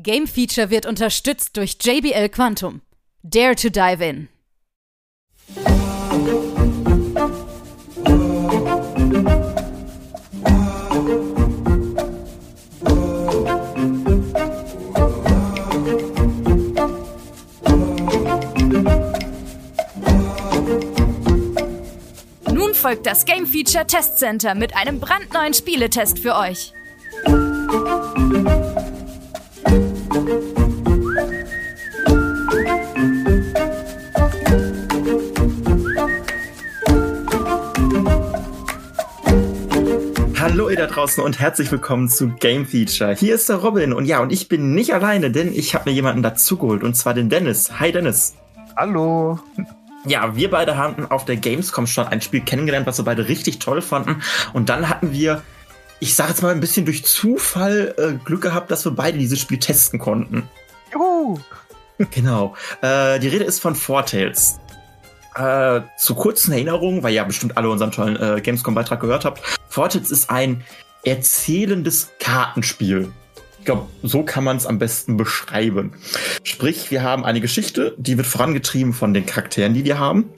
Game Feature wird unterstützt durch JBL Quantum. Dare to dive in. Nun folgt das Game Feature Test Center mit einem brandneuen Spieletest für euch. Draußen und herzlich willkommen zu Game Feature. Hier ist der Robin und ja, und ich bin nicht alleine, denn ich habe mir jemanden dazugeholt und zwar den Dennis. Hi Dennis. Hallo. Ja, wir beide haben auf der Gamescom schon ein Spiel kennengelernt, was wir beide richtig toll fanden. Und dann hatten wir, ich sage jetzt mal ein bisschen durch Zufall äh, Glück gehabt, dass wir beide dieses Spiel testen konnten. Juhu. Genau. Äh, die Rede ist von Four Tales. Äh, zu kurzen Erinnerungen, weil ihr ja bestimmt alle unseren tollen äh, Gamescom-Beitrag gehört habt. Tales ist ein erzählendes Kartenspiel. Ich glaube, so kann man es am besten beschreiben. Sprich, wir haben eine Geschichte, die wird vorangetrieben von den Charakteren, die wir haben.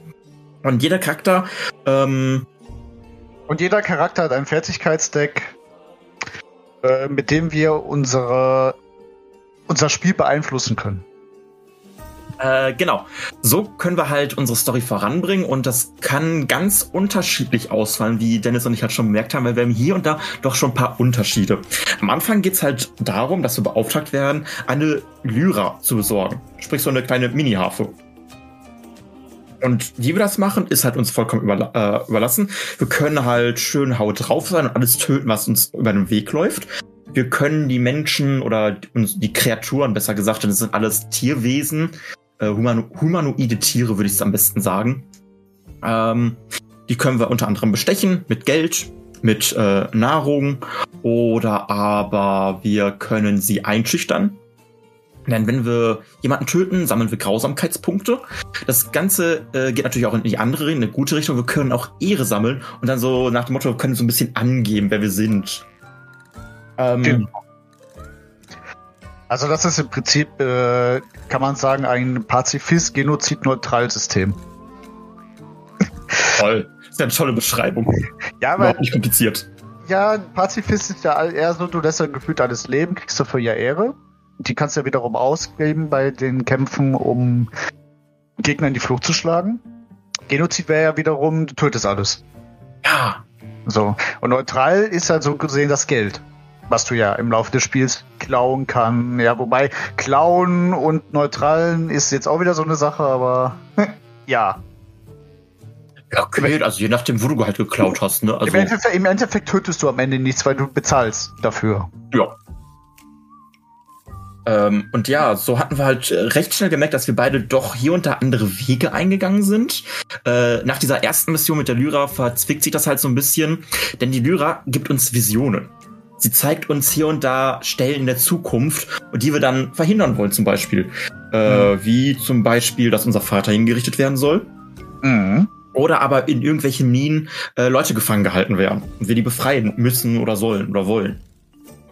Und jeder Charakter ähm, Und jeder Charakter hat ein Fertigkeitsdeck, äh, mit dem wir unsere, unser Spiel beeinflussen können. Äh, genau. So können wir halt unsere Story voranbringen und das kann ganz unterschiedlich ausfallen, wie Dennis und ich halt schon bemerkt haben, weil wir haben hier und da doch schon ein paar Unterschiede. Am Anfang geht's halt darum, dass wir beauftragt werden, eine Lyra zu besorgen. Sprich so eine kleine Mini-Harfe. Und wie wir das machen, ist halt uns vollkommen überla äh, überlassen. Wir können halt schön Haut drauf sein und alles töten, was uns über den Weg läuft. Wir können die Menschen oder die Kreaturen, besser gesagt, denn das sind alles Tierwesen, äh, humano humanoide Tiere, würde ich es am besten sagen. Ähm, die können wir unter anderem bestechen mit Geld, mit äh, Nahrung oder aber wir können sie einschüchtern. Denn wenn wir jemanden töten, sammeln wir Grausamkeitspunkte. Das Ganze äh, geht natürlich auch in die andere, in eine gute Richtung. Wir können auch Ehre sammeln und dann so nach dem Motto, wir können so ein bisschen angeben, wer wir sind. Ähm, Genau. Also das ist im Prinzip, äh, kann man sagen, ein Pazifist-Genozid-Neutral-System. Toll. Das ist ja eine tolle Beschreibung. Ja, weil Überhaupt nicht kompliziert. ja, ein Pazifist ist ja eher so, du lässt ja gefühlt alles leben, kriegst dafür ja Ehre. Die kannst du ja wiederum ausgeben bei den Kämpfen, um Gegner in die Flucht zu schlagen. Genozid wäre ja wiederum, du tötest alles. Ja. So. Und neutral ist halt so gesehen das Geld, was du ja im Laufe des Spiels klauen kann. Ja, wobei klauen und neutralen ist jetzt auch wieder so eine Sache, aber ja. Ja, okay, also je nachdem, wo du halt geklaut hast, ne? Also, Im, Endeffekt, Im Endeffekt tötest du am Ende nichts, weil du bezahlst dafür. ja. Ähm, und ja, so hatten wir halt äh, recht schnell gemerkt, dass wir beide doch hier und da andere Wege eingegangen sind. Äh, nach dieser ersten Mission mit der Lyra verzwickt sich das halt so ein bisschen, denn die Lyra gibt uns Visionen. Sie zeigt uns hier und da Stellen in der Zukunft, die wir dann verhindern wollen, zum Beispiel. Äh, Wie zum Beispiel, dass unser Vater hingerichtet werden soll. Mhm. Oder aber in irgendwelchen Minen äh, Leute gefangen gehalten werden und wir die befreien müssen oder sollen oder wollen.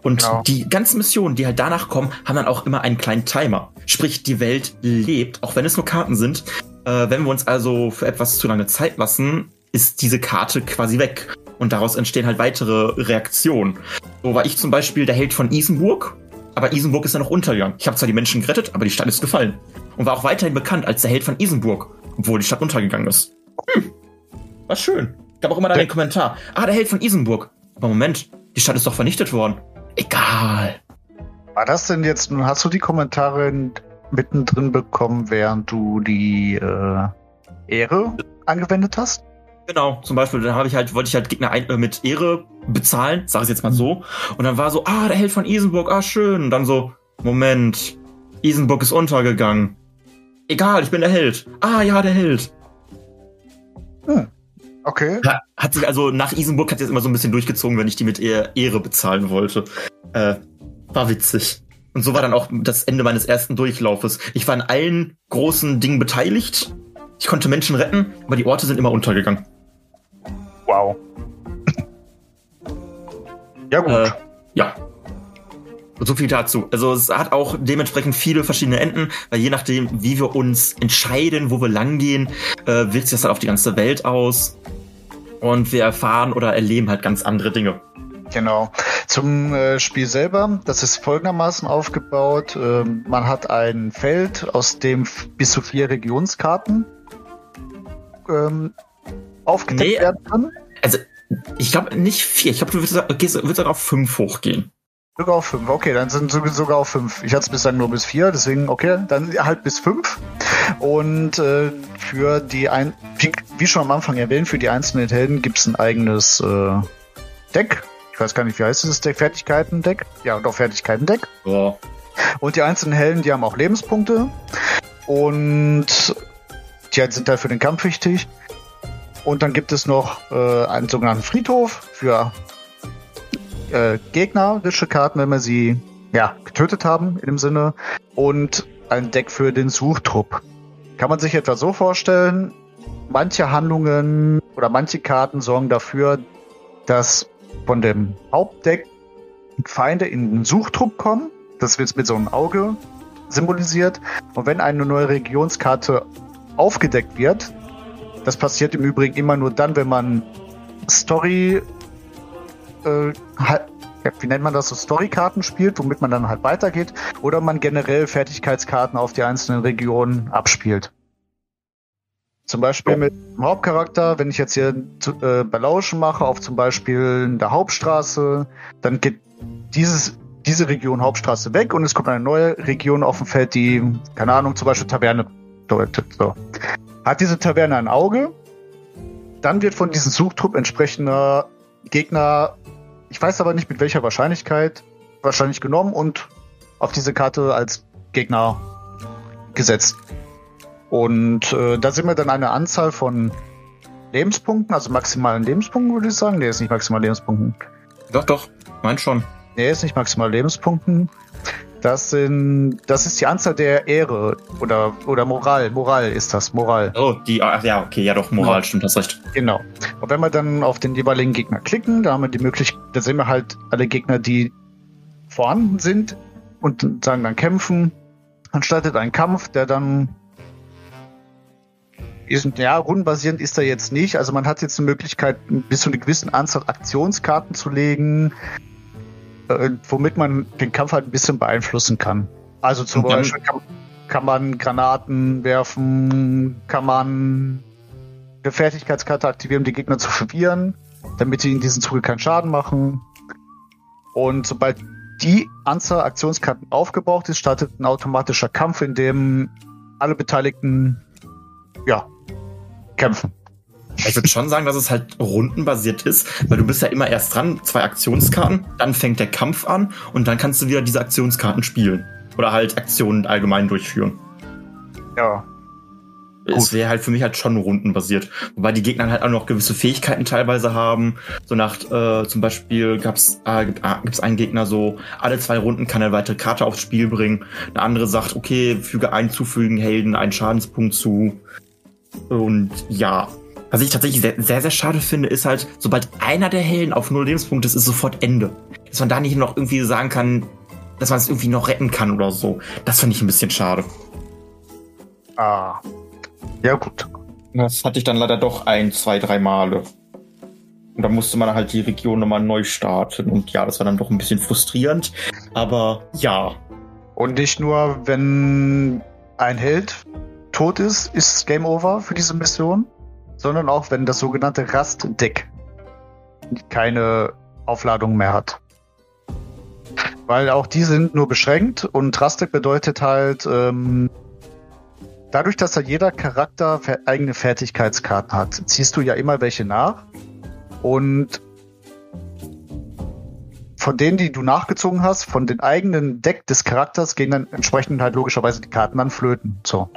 Und Genau. die ganzen Missionen, die halt danach kommen, haben dann auch immer einen kleinen Timer. Sprich, die Welt lebt, auch wenn es nur Karten sind. Äh, wenn wir uns also für etwas zu lange Zeit lassen, ist diese Karte quasi weg. Und daraus entstehen halt weitere Reaktionen. So war ich zum Beispiel der Held von Isenburg, aber Isenburg ist ja noch untergegangen. Ich habe zwar die Menschen gerettet, aber die Stadt ist gefallen. Und war auch weiterhin bekannt als der Held von Isenburg, obwohl die Stadt untergegangen ist. Hm, war schön. Gab auch immer dann den Kommentar. Ah, der Held von Isenburg. Aber Moment, die Stadt ist doch vernichtet worden. Egal. War das denn jetzt, nun hast du die Kommentare in- mittendrin bekommen, während du die äh, Ehre angewendet hast? Genau, zum Beispiel, dann habe ich halt, wollte ich halt Gegner ein, äh, mit Ehre bezahlen, sag ich jetzt mal so. Und dann war so, ah, der Held von Isenburg, ah, schön. Und dann so, Moment, Isenburg ist untergegangen. Egal, ich bin der Held. Ah, ja, der Held. Okay. Ha- Hat sich also nach Isenburg hat jetzt immer so ein bisschen durchgezogen, wenn ich die mit Ehre bezahlen wollte. Äh, war witzig. Und so war dann auch das Ende meines ersten Durchlaufes. Ich war in allen großen Dingen beteiligt. Ich konnte Menschen retten, aber die Orte sind immer untergegangen. Wow. ja gut. Äh, ja. So viel dazu. Also es hat auch dementsprechend viele verschiedene Enden, weil je nachdem, wie wir uns entscheiden, wo wir langgehen, äh, wirkt sich das halt auf die ganze Welt aus. Und wir erfahren oder erleben halt ganz andere Dinge. Genau. Zum äh, Spiel selber, das ist folgendermaßen aufgebaut. Ähm, man hat ein Feld, aus dem bis zu vier Regionskarten ähm, aufgedeckt nee, werden können. Also ich glaube nicht vier. Ich glaube, du würdest, würdest dann auf fünf hochgehen. Sogar auf fünf, okay, dann sind sogar auf fünf. Ich hatte es bislang nur bis vier, deswegen, okay, dann halt bis fünf. Und äh, für die ein wie, wie, schon am Anfang erwähnt, für die einzelnen Helden gibt es ein eigenes äh, Deck. Ich weiß gar nicht, wie heißt dieses Deck? Fertigkeiten-Deck? Ja, doch Fertigkeiten-Deck. Ja. Und die einzelnen Helden, die haben auch Lebenspunkte. Und die sind halt für den Kampf wichtig. Und dann gibt es noch äh, einen sogenannten Friedhof für äh, gegnerische Karten, wenn wir sie ja, getötet haben, in dem Sinne. Und ein Deck für den Suchtrupp. Kann man sich etwa so vorstellen, manche Handlungen oder manche Karten sorgen dafür, dass von dem Hauptdeck Feinde in den Suchtrupp kommen. Das wird mit so einem Auge symbolisiert. Und wenn eine neue Regionskarte aufgedeckt wird, das passiert im Übrigen immer nur dann, wenn man Story, äh, wie nennt man das, so Storykarten spielt, womit man dann halt weitergeht, oder man generell Fertigkeitskarten auf die einzelnen Regionen abspielt. Zum Beispiel mit dem Hauptcharakter, wenn ich jetzt hier äh, Belauschen mache, auf zum Beispiel in der Hauptstraße, dann geht dieses, diese Region Hauptstraße weg und es kommt eine neue Region auf dem Feld, die, keine Ahnung, zum Beispiel Taverne deutet. So. Hat diese Taverne ein Auge, dann wird von diesem Suchtrupp entsprechender Gegner, ich weiß aber nicht mit welcher Wahrscheinlichkeit, wahrscheinlich genommen und auf diese Karte als Gegner gesetzt. Und äh, da sind wir dann eine Anzahl von Lebenspunkten, also maximalen Lebenspunkten, würde ich sagen. Nee, ist nicht maximal Lebenspunkten. Doch, doch, mein schon. Nee, ist nicht maximal Lebenspunkten. Das sind, das ist die Anzahl der Ehre oder, oder Moral. Moral ist das, Moral. Oh, die, ach, ja, okay, ja doch, Moral, genau. stimmt, hast recht. Genau. Und wenn wir dann auf den jeweiligen Gegner klicken, da haben wir die Möglichkeit, da sehen wir halt alle Gegner, die vorhanden sind und sagen dann kämpfen. Dann startet ein Kampf, der dann ist, ja, rundenbasierend ist er jetzt nicht. Also man hat jetzt eine Möglichkeit, bis zu einer gewissen Anzahl Aktionskarten zu legen, äh, womit man den Kampf halt ein bisschen beeinflussen kann. Also zum dann, Beispiel kann, kann, man Granaten werfen, kann man eine Fertigkeitskarte aktivieren, um die Gegner zu verwirren, damit sie in diesem Zuge keinen Schaden machen. Und sobald die Anzahl Aktionskarten aufgebraucht ist, startet ein automatischer Kampf, in dem alle Beteiligten ja, kämpfen. Ich würde schon sagen, dass es halt rundenbasiert ist, weil du bist ja immer erst dran, zwei Aktionskarten, dann fängt der Kampf an und dann kannst du wieder diese Aktionskarten spielen. Oder halt Aktionen allgemein durchführen. Ja. Es wäre halt für mich halt schon rundenbasiert. Wobei die Gegner halt auch noch gewisse Fähigkeiten teilweise haben. So nach, äh, zum Beispiel gab's, äh, gibt es einen Gegner so, alle zwei Runden kann er eine weitere Karte aufs Spiel bringen. Eine andere sagt, okay, füge einen zufügen Helden einen Schadenspunkt zu. Und ja, was ich tatsächlich sehr, sehr, sehr schade finde, ist halt, sobald einer der Helden auf null Lebenspunkte ist, ist sofort Ende. Dass man da nicht noch irgendwie sagen kann, dass man es irgendwie noch retten kann oder so. Das finde ich ein bisschen schade. Ah. Ja, gut. Das hatte ich dann leider doch ein, zwei, drei Male. Und da musste man halt die Region nochmal neu starten. Und ja, das war dann doch ein bisschen frustrierend. Aber ja. Und nicht nur, wenn ein Held tot ist, ist Game Over für diese Mission, sondern auch wenn das sogenannte Rastdeck keine Aufladung mehr hat. Weil auch die sind nur beschränkt und Rastdeck bedeutet halt, ähm, dadurch, dass da jeder Charakter eigene Fertigkeitskarten hat, ziehst du ja immer welche nach und von denen, die du nachgezogen hast, von den eigenen Deck des Charakters gehen dann entsprechend halt logischerweise die Karten dann flöten. So.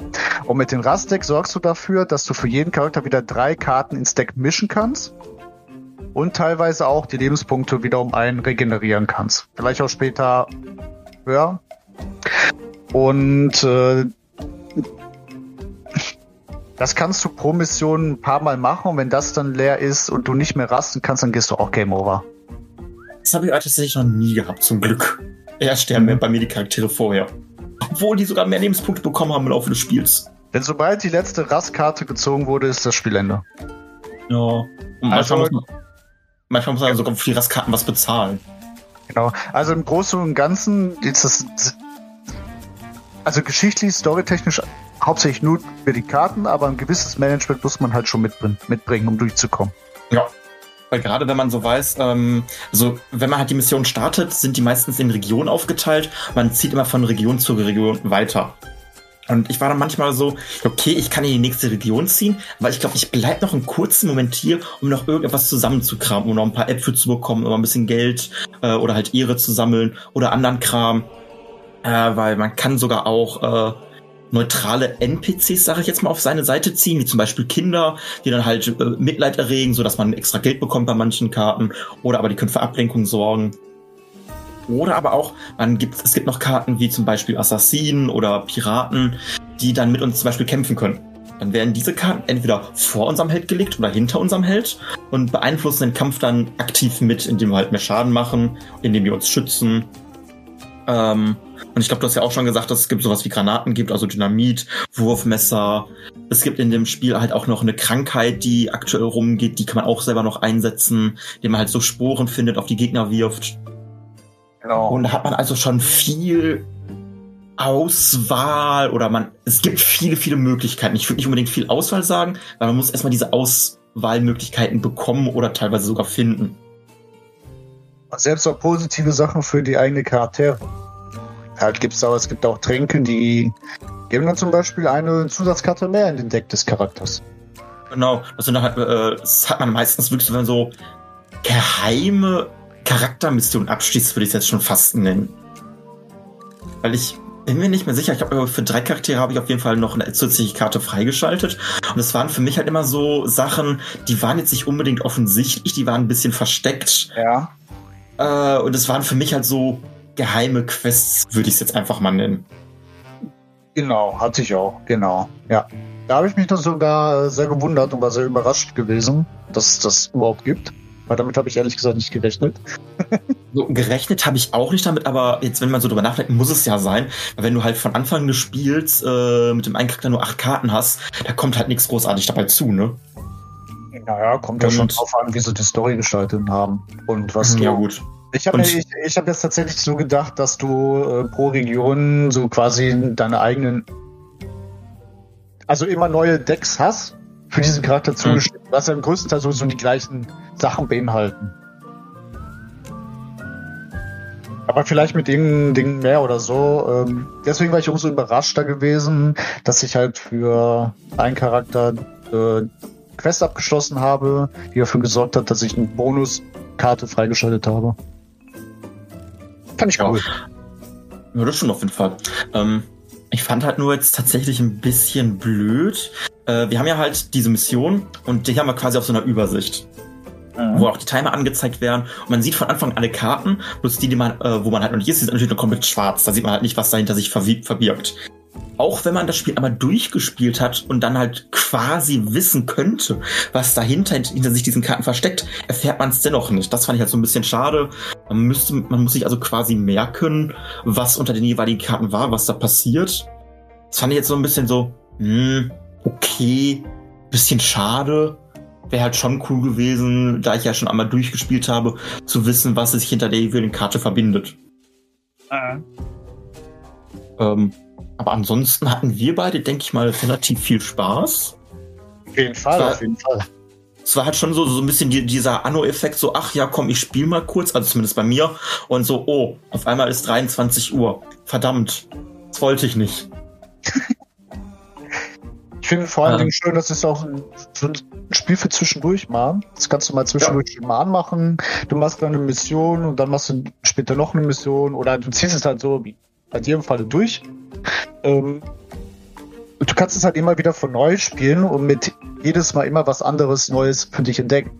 Und mit dem Rastdeck sorgst du dafür, dass du für jeden Charakter wieder drei Karten ins Deck mischen kannst und teilweise auch die Lebenspunkte wieder um einen regenerieren kannst. Vielleicht auch später höher. Und äh, das kannst du pro Mission ein paar Mal machen und wenn das dann leer ist und du nicht mehr rasten kannst, dann gehst du auch Game Over. Das habe ich tatsächlich noch nie gehabt, zum Glück. eher sterben bei mir die Charaktere vorher. Obwohl die sogar mehr Lebenspunkte bekommen haben im Laufe des Spiels. Denn sobald die letzte Rastkarte gezogen wurde, ist das Spielende. Ja. Und manchmal, Also- muss man, manchmal muss man sogar für die Rastkarten was bezahlen. Genau. Also im Großen und Ganzen ist das. Also geschichtlich, storytechnisch hauptsächlich nur für die Karten, aber ein gewisses Management muss man halt schon mitbringen, mitbringen um durchzukommen. Ja. Weil gerade wenn man so weiß, ähm, also wenn man halt die Mission startet, sind die meistens in Regionen aufgeteilt. Man zieht immer von Region zu Region weiter. Und ich war dann manchmal so, okay, ich kann in die nächste Region ziehen, aber ich glaube, ich bleib noch einen kurzen Moment hier, um noch irgendetwas zusammenzukramen, um noch ein paar Äpfel zu bekommen, um ein bisschen Geld äh, oder halt Ehre zu sammeln oder anderen Kram. Äh, weil man kann sogar auch äh, neutrale NPCs, sage ich jetzt mal, auf seine Seite ziehen, wie zum Beispiel Kinder, die dann halt äh, Mitleid erregen, so dass man extra Geld bekommt bei manchen Karten, oder aber die können für Ablenkung sorgen. Oder aber auch, man gibt, es gibt noch Karten wie zum Beispiel Assassinen oder Piraten, die dann mit uns zum Beispiel kämpfen können. Dann werden diese Karten entweder vor unserem Held gelegt oder hinter unserem Held und beeinflussen den Kampf dann aktiv mit, indem wir halt mehr Schaden machen, indem wir uns schützen. Ähm, und ich glaube, du hast ja auch schon gesagt, dass es gibt sowas wie Granaten gibt, also Dynamit, Wurfmesser. Es gibt in dem Spiel halt auch noch eine Krankheit, die aktuell rumgeht, die kann man auch selber noch einsetzen, indem man halt so Sporen findet, auf die Gegner wirft. Genau. Und da hat man also schon viel Auswahl oder man, es gibt viele, viele Möglichkeiten. Ich würde nicht unbedingt viel Auswahl sagen, weil man muss erstmal diese Auswahlmöglichkeiten bekommen oder teilweise sogar finden. Selbst auch positive Sachen für die eigene Charaktere. Halt gibt's auch, es gibt auch Tränke, die geben dann zum Beispiel eine Zusatzkarte mehr in den Deck des Charakters. Genau, das sind halt, äh, das hat man meistens wirklich so, wenn man so geheime Charaktermissionen abschließt, würde ich es jetzt schon fast nennen. Weil ich bin mir nicht mehr sicher, ich glaube, für drei Charaktere habe ich auf jeden Fall noch eine zusätzliche Karte freigeschaltet. Und es waren für mich halt immer so Sachen, die waren jetzt nicht unbedingt offensichtlich, die waren ein bisschen versteckt. Ja. Äh, und es waren für mich halt so geheime Quests, würde ich es jetzt einfach mal nennen. Genau, hatte ich auch, genau. Ja. Da habe ich mich dann sogar sehr gewundert und war sehr überrascht gewesen, dass es das überhaupt gibt. Weil damit habe ich ehrlich gesagt nicht gerechnet. So, gerechnet habe ich auch nicht damit, aber jetzt, wenn man so drüber nachdenkt, muss es ja sein. Weil wenn du halt von Anfang des Spiels äh, mit dem einen Charakter nur acht Karten hast, da kommt halt nichts großartig dabei zu, ne? Naja, kommt ja Und- schon drauf an, wie sie die Story gestaltet haben. Und was ja, du- gut. Ich habe ich, ich hab jetzt tatsächlich so gedacht, dass du äh, pro Region so quasi deine eigenen, also immer neue Decks hast für diesen Charakter zugeschnitten, was ja im größten Teil sowieso die gleichen Sachen beinhalten. Aber vielleicht mit irgendeinem Ding mehr oder so. Ähm, deswegen war ich umso überraschter gewesen, dass ich halt für einen Charakter äh, Quest abgeschlossen habe, die dafür gesorgt hat, dass ich eine Bonuskarte freigeschaltet habe. Fand ich Ja. cool. Ja, das schon auf jeden Fall. Ähm, ich fand halt nur jetzt tatsächlich ein bisschen blöd. Äh, wir haben ja halt diese Mission und die haben wir quasi auf so einer Übersicht. wo auch die Timer angezeigt werden. Und man sieht von Anfang an alle Karten, bloß die, die man, äh, wo man halt noch nicht ist, die sind natürlich noch komplett schwarz. Da sieht man halt nicht, was dahinter sich verbirgt. Auch wenn man das Spiel einmal durchgespielt hat und dann halt quasi wissen könnte, was dahinter hinter sich diesen Karten versteckt, erfährt man es dennoch nicht. Das fand ich halt so ein bisschen schade. Man müsste, man muss sich also quasi merken, was unter den jeweiligen Karten war, was da passiert. Das fand ich jetzt so ein bisschen so, hm, okay, bisschen schade. Wäre halt schon cool gewesen, da ich ja schon einmal durchgespielt habe, zu wissen, was sich hinter der jeweiligen Karte verbindet. Ähm, aber ansonsten hatten wir beide, denke ich mal, relativ viel Spaß. Auf jeden Fall, War- auf jeden Fall. Es war halt schon so, so ein bisschen die, dieser Anno-Effekt, so, ach ja, komm, ich spiel mal kurz, also zumindest bei mir. Und so, oh, auf einmal ist 23 Uhr. Verdammt, das wollte ich nicht. Ich finde vor allen Ähm. Dingen schön, dass es auch ein, so ein Spiel für zwischendurch mal. Das kannst du mal zwischendurch mal anmachen. Du machst dann eine Mission und dann machst du später noch eine Mission oder du ziehst es halt so wie bei dir im Falle durch. Ähm, du kannst es halt immer wieder von neu spielen und mit jedes Mal immer was anderes Neues für dich entdecken.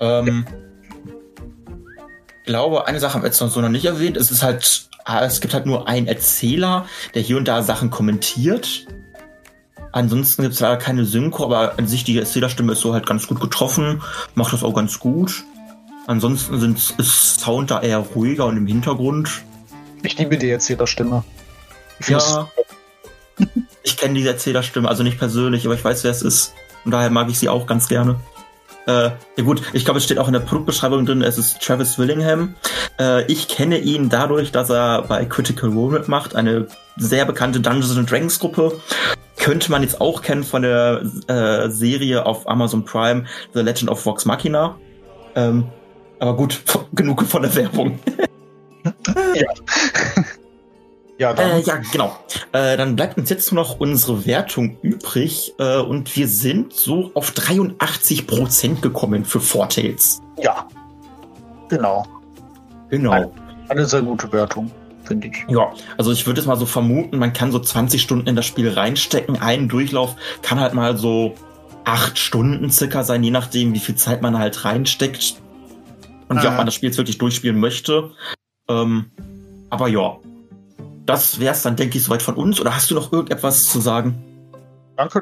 Ähm, ich glaube, eine Sache haben wir jetzt noch so noch nicht erwähnt. Es ist halt, ah, es gibt halt nur einen Erzähler, der hier und da Sachen kommentiert. Ansonsten gibt es leider keine Synchro, aber an sich die Erzählerstimme ist so halt ganz gut getroffen, macht das auch ganz gut. Ansonsten sind, ist Sound da eher ruhiger und im Hintergrund. Ich liebe die Erzählerstimme. Ich ja. ich kenne die Erzählerstimme, also nicht persönlich, aber ich weiß, wer es ist. Und daher mag ich sie auch ganz gerne. Äh, ja gut, ich glaube, es steht auch in der Produktbeschreibung drin, es ist Travis Willingham. Äh, ich kenne ihn dadurch, dass er bei Critical Role mitmacht, eine sehr bekannte Dungeons Dragons Gruppe. Könnte man jetzt auch kennen von der äh, Serie auf Amazon Prime, The Legend of Vox Machina. Ähm, aber gut, genug von der Werbung. ja. Ja, äh, ja, genau. Äh, dann bleibt uns jetzt nur noch unsere Wertung übrig äh, und wir sind so auf 83 Prozent gekommen für Fortales. Ja, genau. Genau. Eine, eine sehr gute Wertung, finde ich. Ja, also ich würde es mal so vermuten, man kann so 20 Stunden in das Spiel reinstecken. Ein Durchlauf kann halt mal so acht Stunden circa sein, je nachdem, wie viel Zeit man halt reinsteckt und wie auch man das Spiel jetzt wirklich durchspielen möchte. Ähm, aber ja, das wäre es dann, denke ich, soweit von uns. Oder hast du noch irgendetwas zu sagen?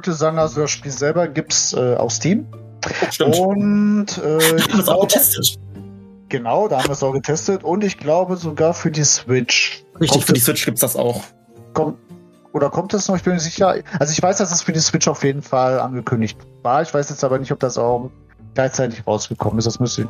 Sagen, also das Spiel selber gibt es äh, auf Steam. Oh, stimmt. Und äh, haben es auch getestet. Genau, da haben wir es auch getestet. Und ich glaube sogar für die Switch. Richtig, kommt für die Switch gibt es das auch. Kommt, oder kommt das noch? Ich bin mir sicher. Also ich weiß, dass es für die Switch auf jeden Fall angekündigt war. Ich weiß jetzt aber nicht, ob das auch gleichzeitig rausgekommen ist. Das müsste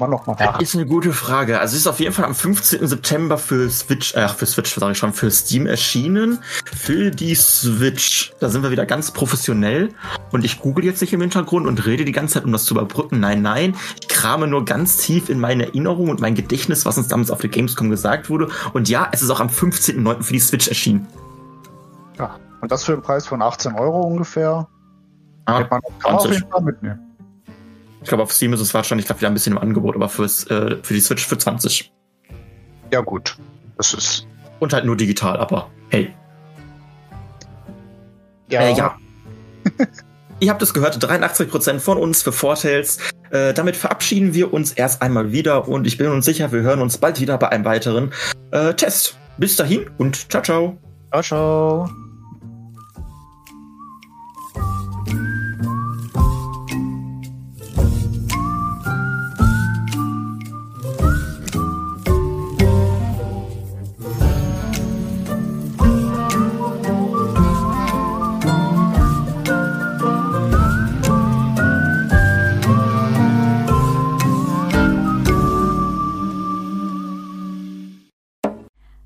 man noch mal Das ist eine gute Frage. Also es ist auf jeden Fall am 15. September für Switch, ach für Switch, sag ich schon, für Steam erschienen. Für die Switch. Da sind wir wieder ganz professionell. Und ich google jetzt nicht im Hintergrund und rede die ganze Zeit, um das zu überbrücken. Nein, nein. Ich krame nur ganz tief in meine Erinnerung und mein Gedächtnis, was uns damals auf der Gamescom gesagt wurde. Und ja, es ist auch am 15.09. für die Switch erschienen. Ja, und das für einen Preis von 18 Euro ungefähr. Ah, kann man auf jeden Fall mitnehmen. Ich glaube, auf Steam ist es wahrscheinlich gerade wieder ein bisschen im Angebot, aber fürs, äh, für die Switch für 20. Ja, gut. Das ist. Und halt nur digital, aber hey. Ja. Äh, ja. Ihr habt es gehört, 83% von uns für Vorteils. Äh, damit verabschieden wir uns erst einmal wieder und ich bin uns sicher, wir hören uns bald wieder bei einem weiteren äh, Test. Bis dahin und ciao, ciao. Ciao, ciao.